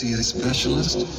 see a specialist.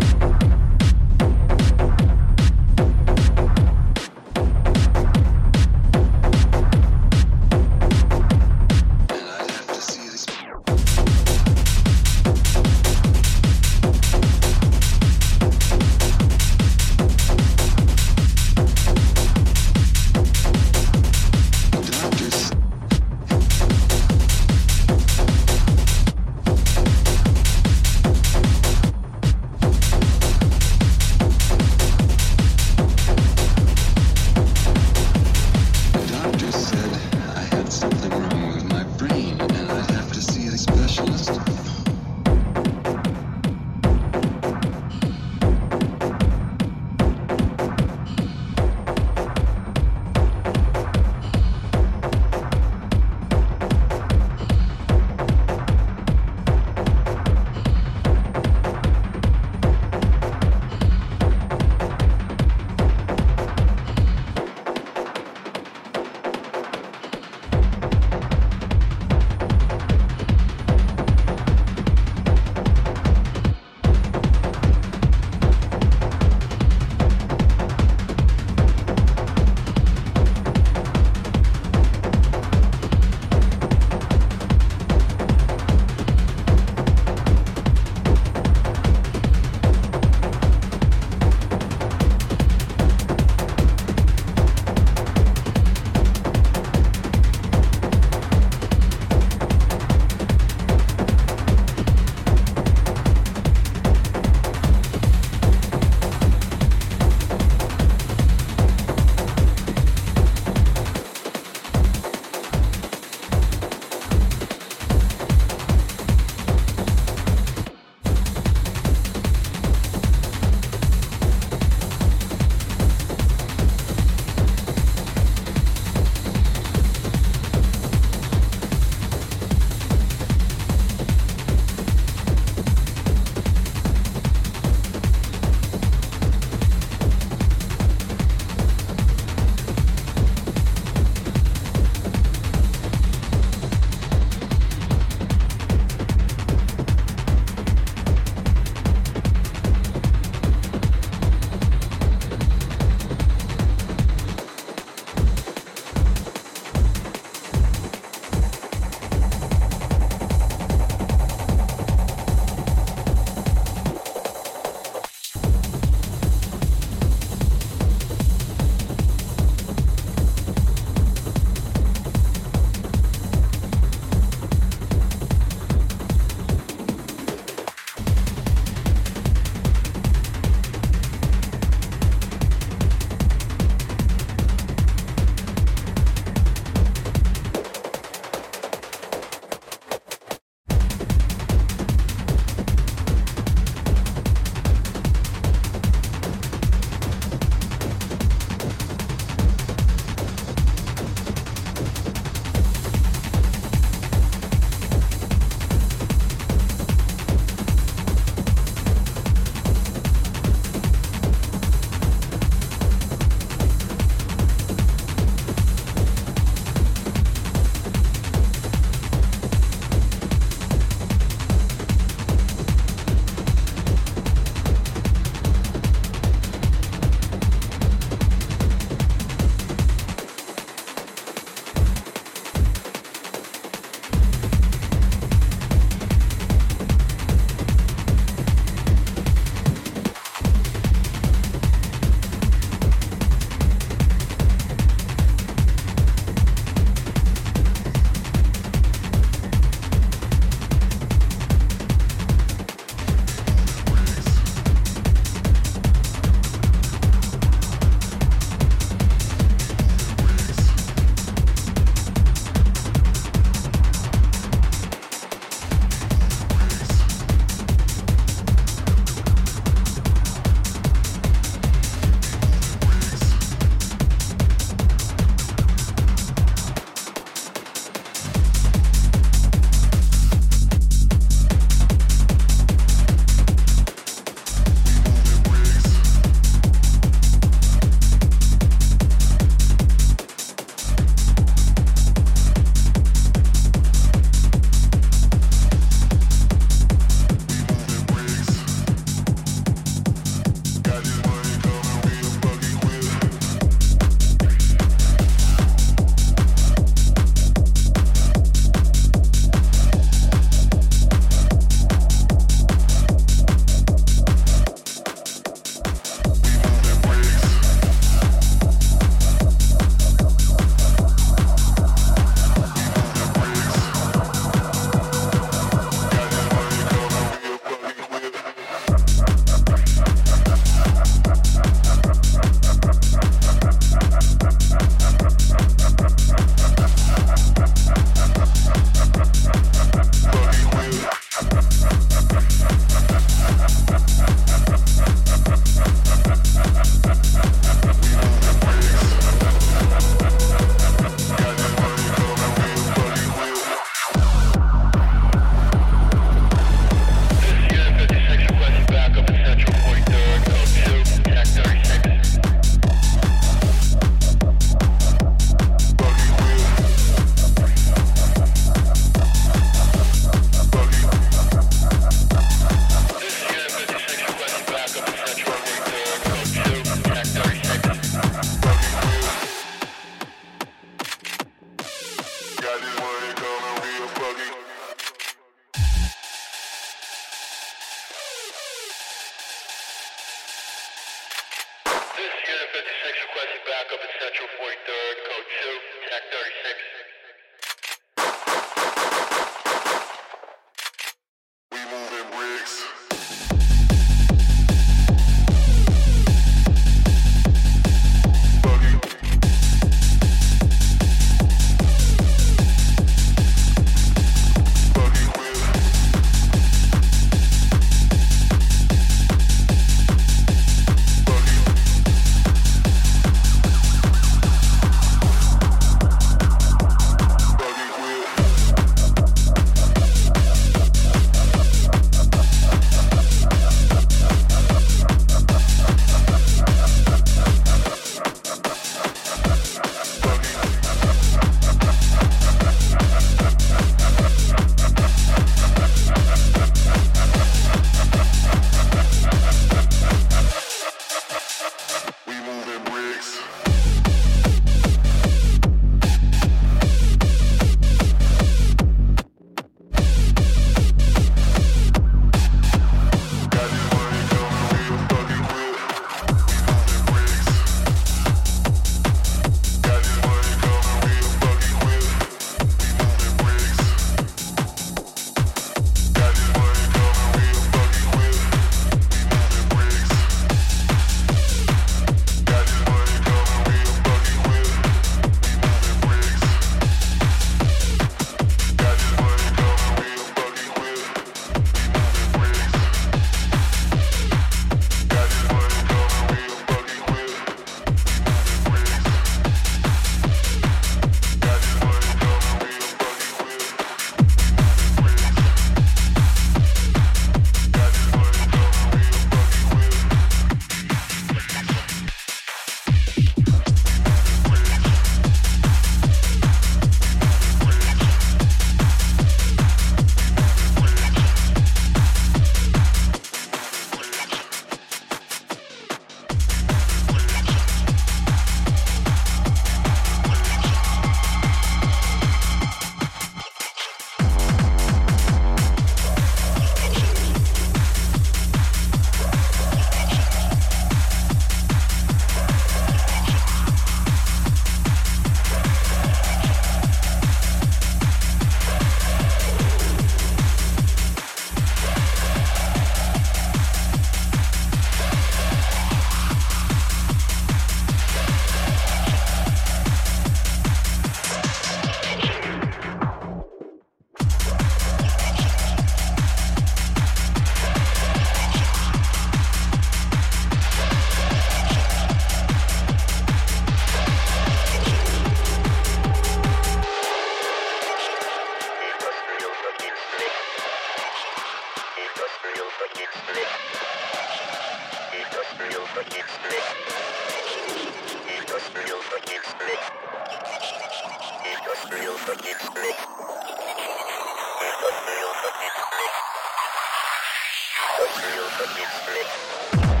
Hot air conditioning.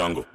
Jungle.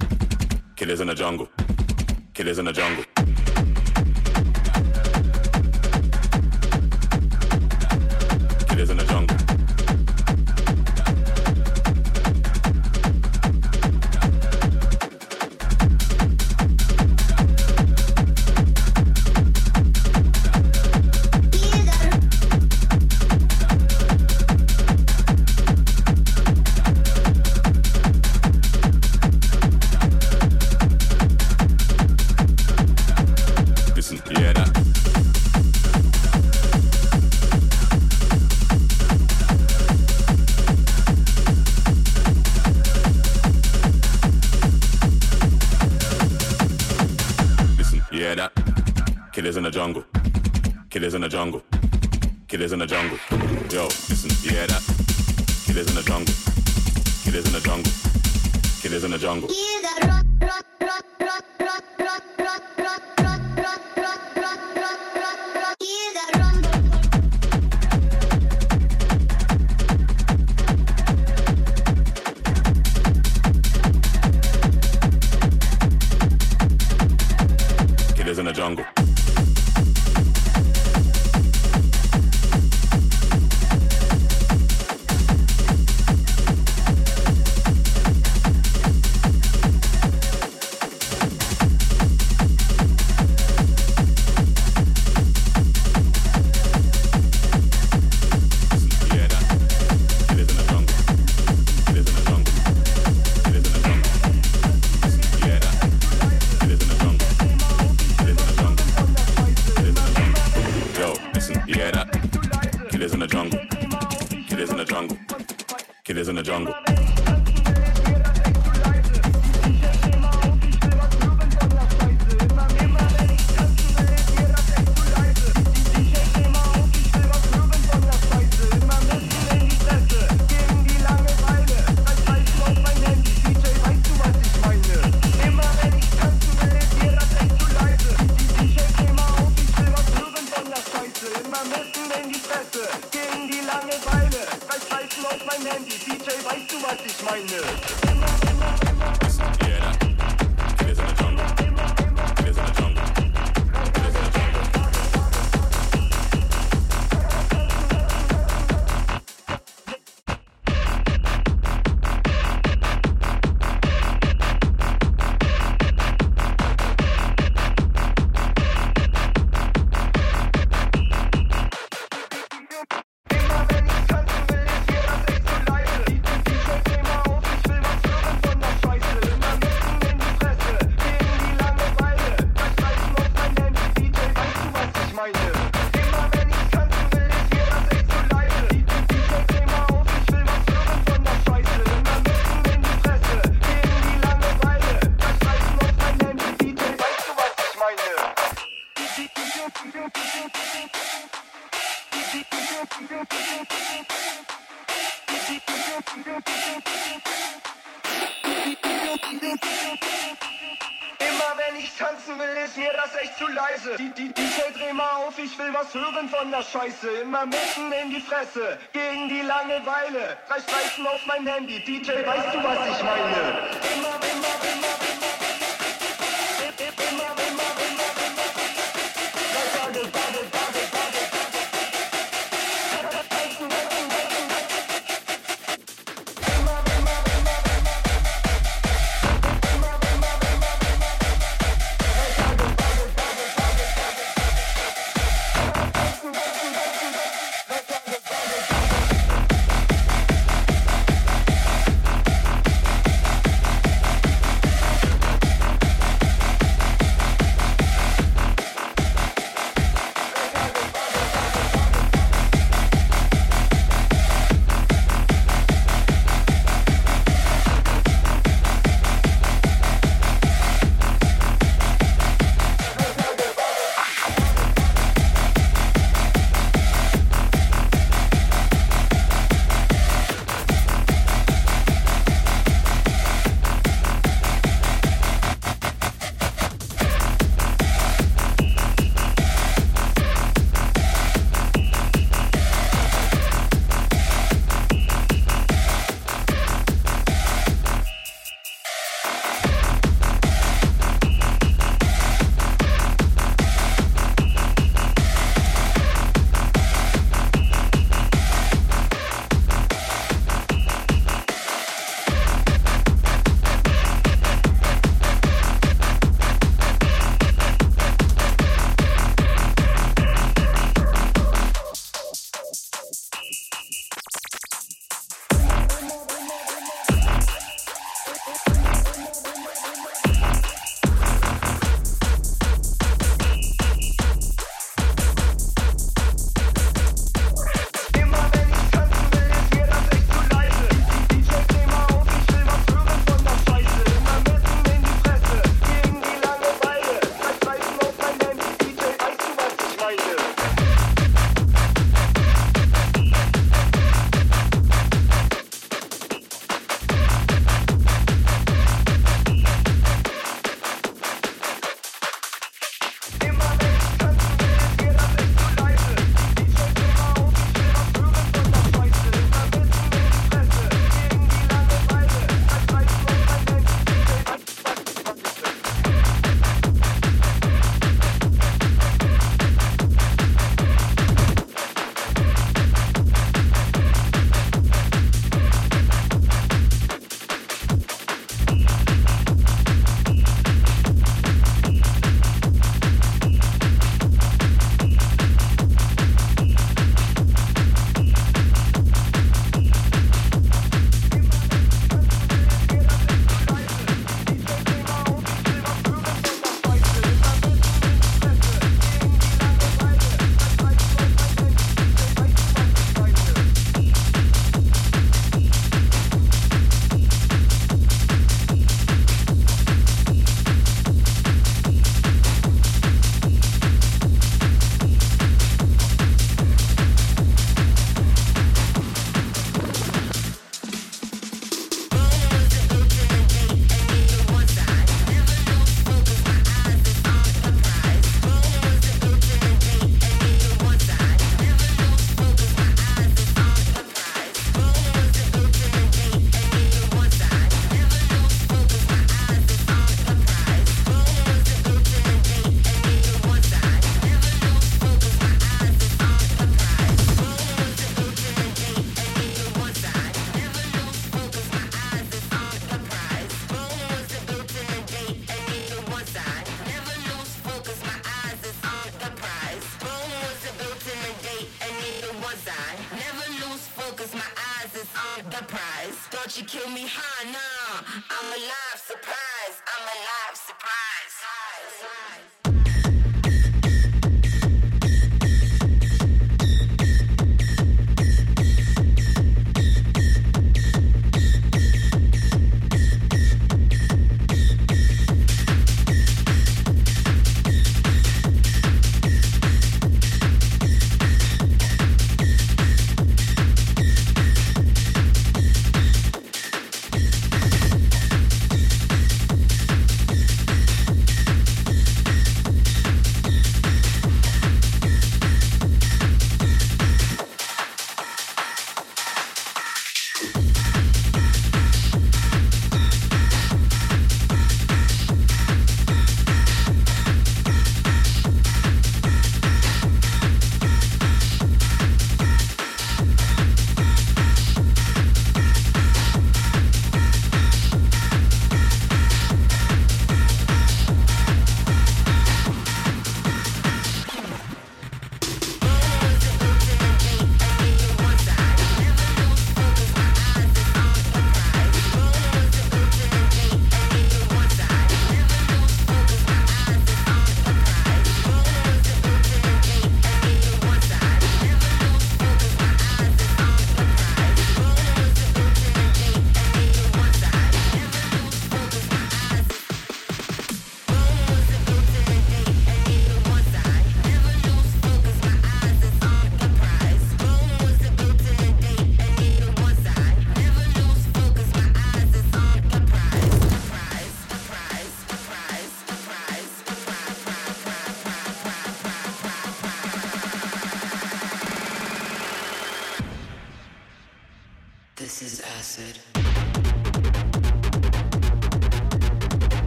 Scheiße, immer mitten in die Fresse, gegen die Langeweile. Drei Streifen auf mein Handy, DJ, weißt du, was ich meine? Immer, immer, immer.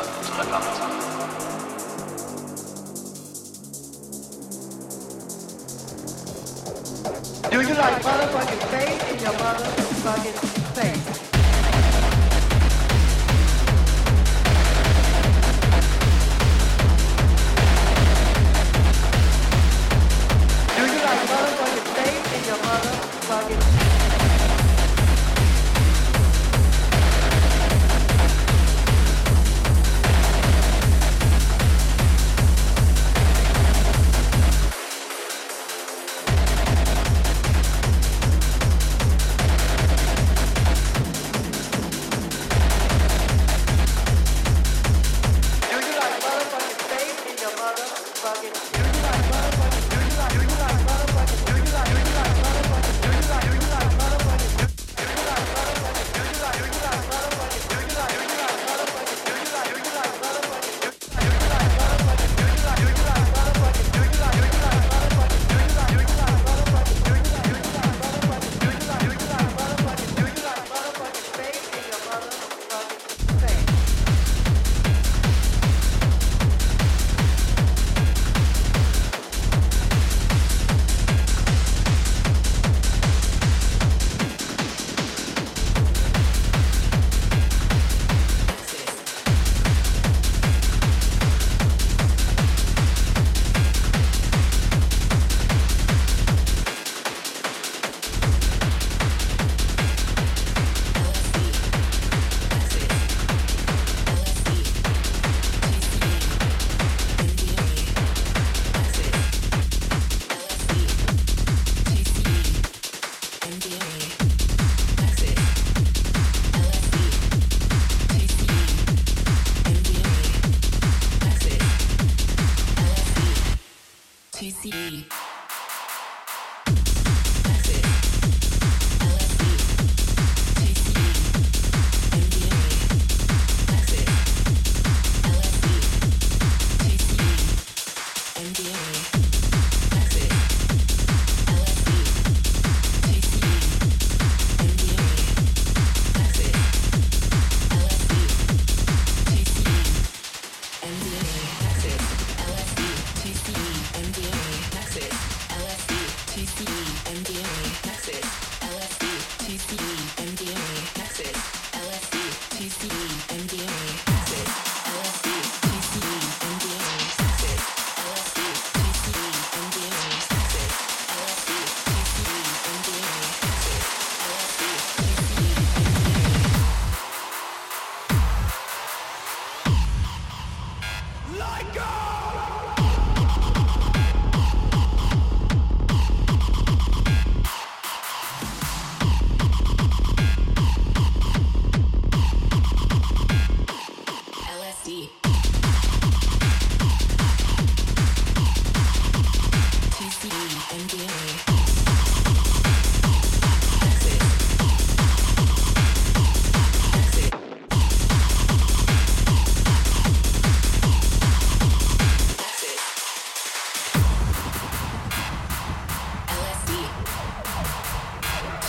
Do you like motherfucking faith in your motherfucking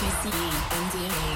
TCE MDMA.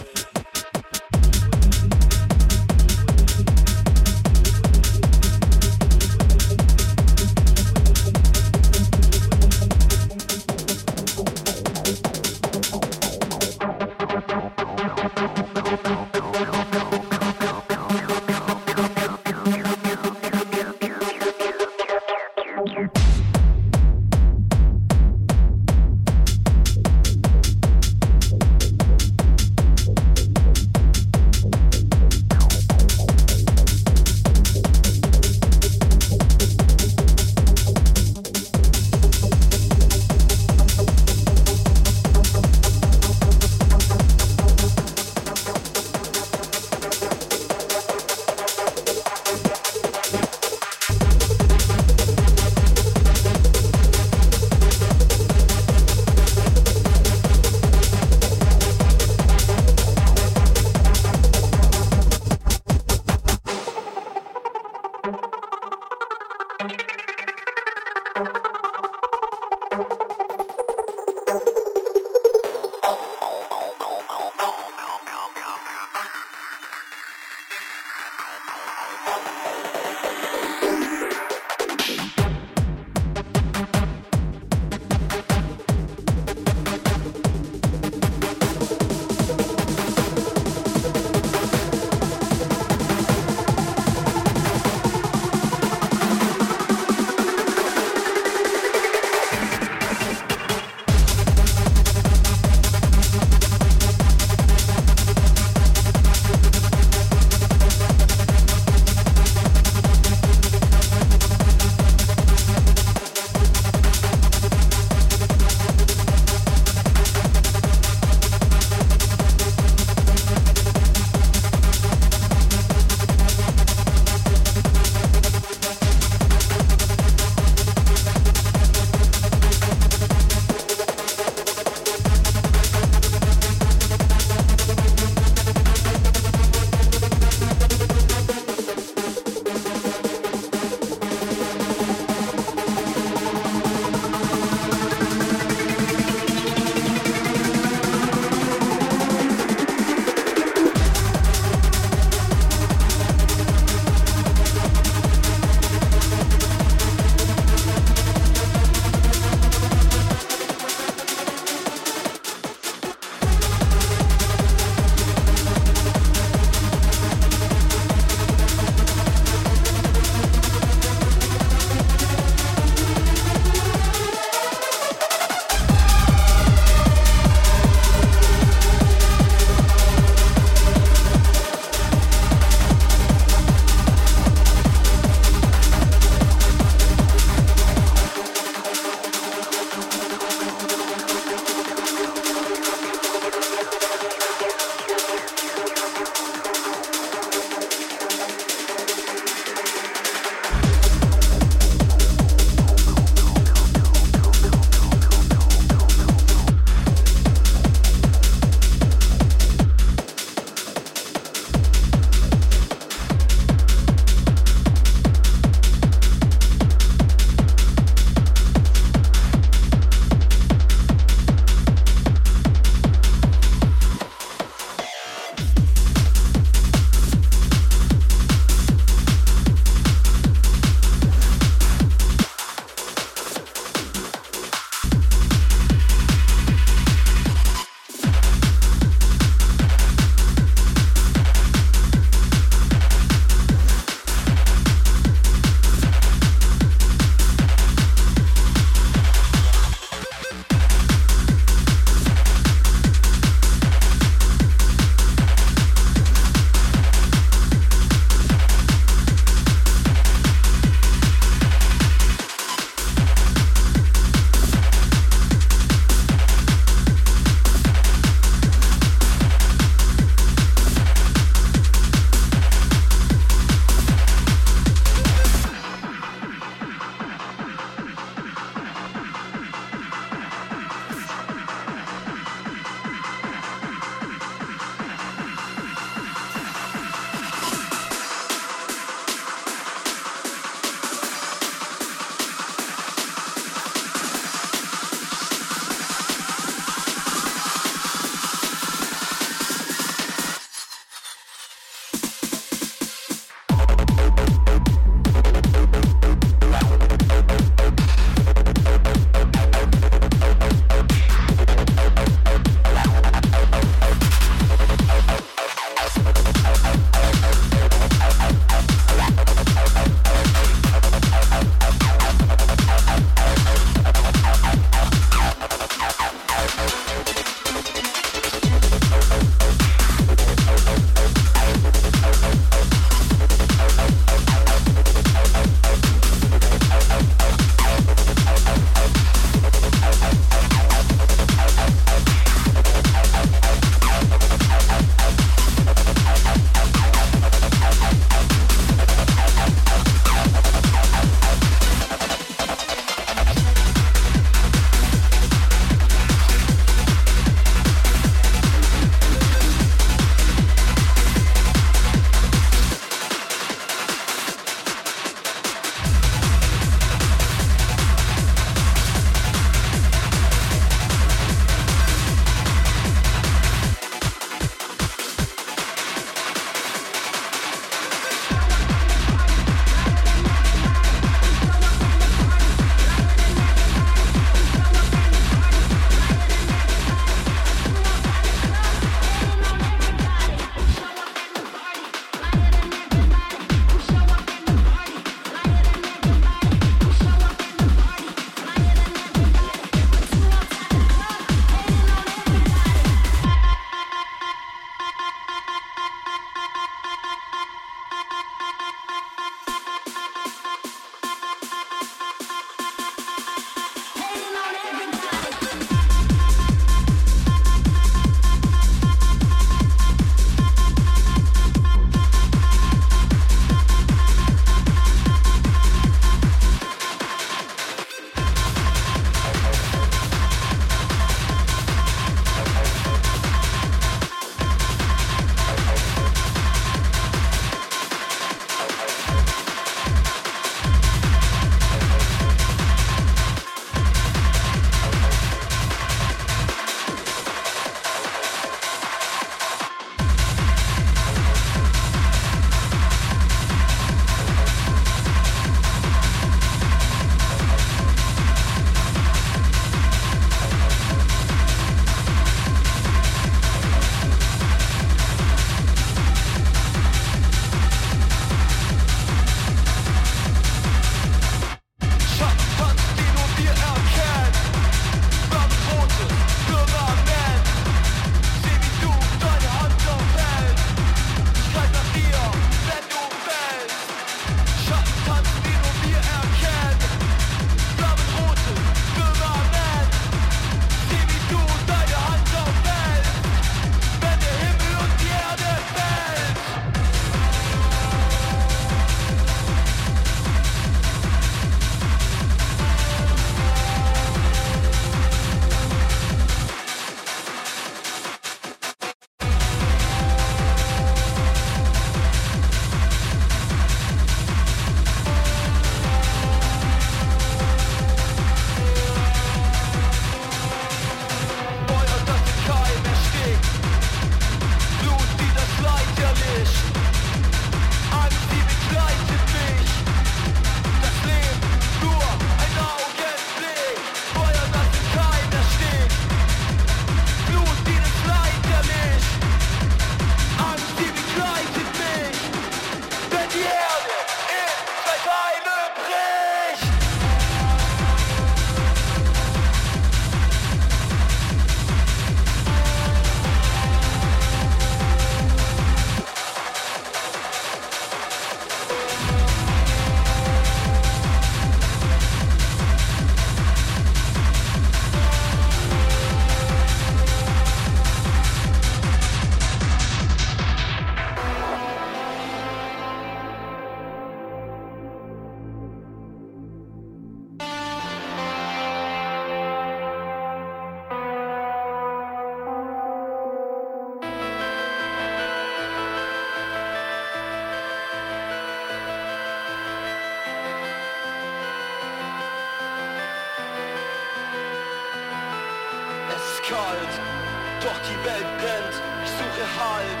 Welt brennt. Ich suche Halt,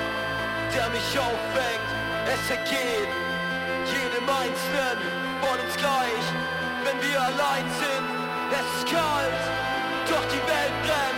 der mich auffängt. Es ergeht jedem Einzelnen von uns gleich, wenn wir allein sind. Es ist kalt, doch die Welt brennt.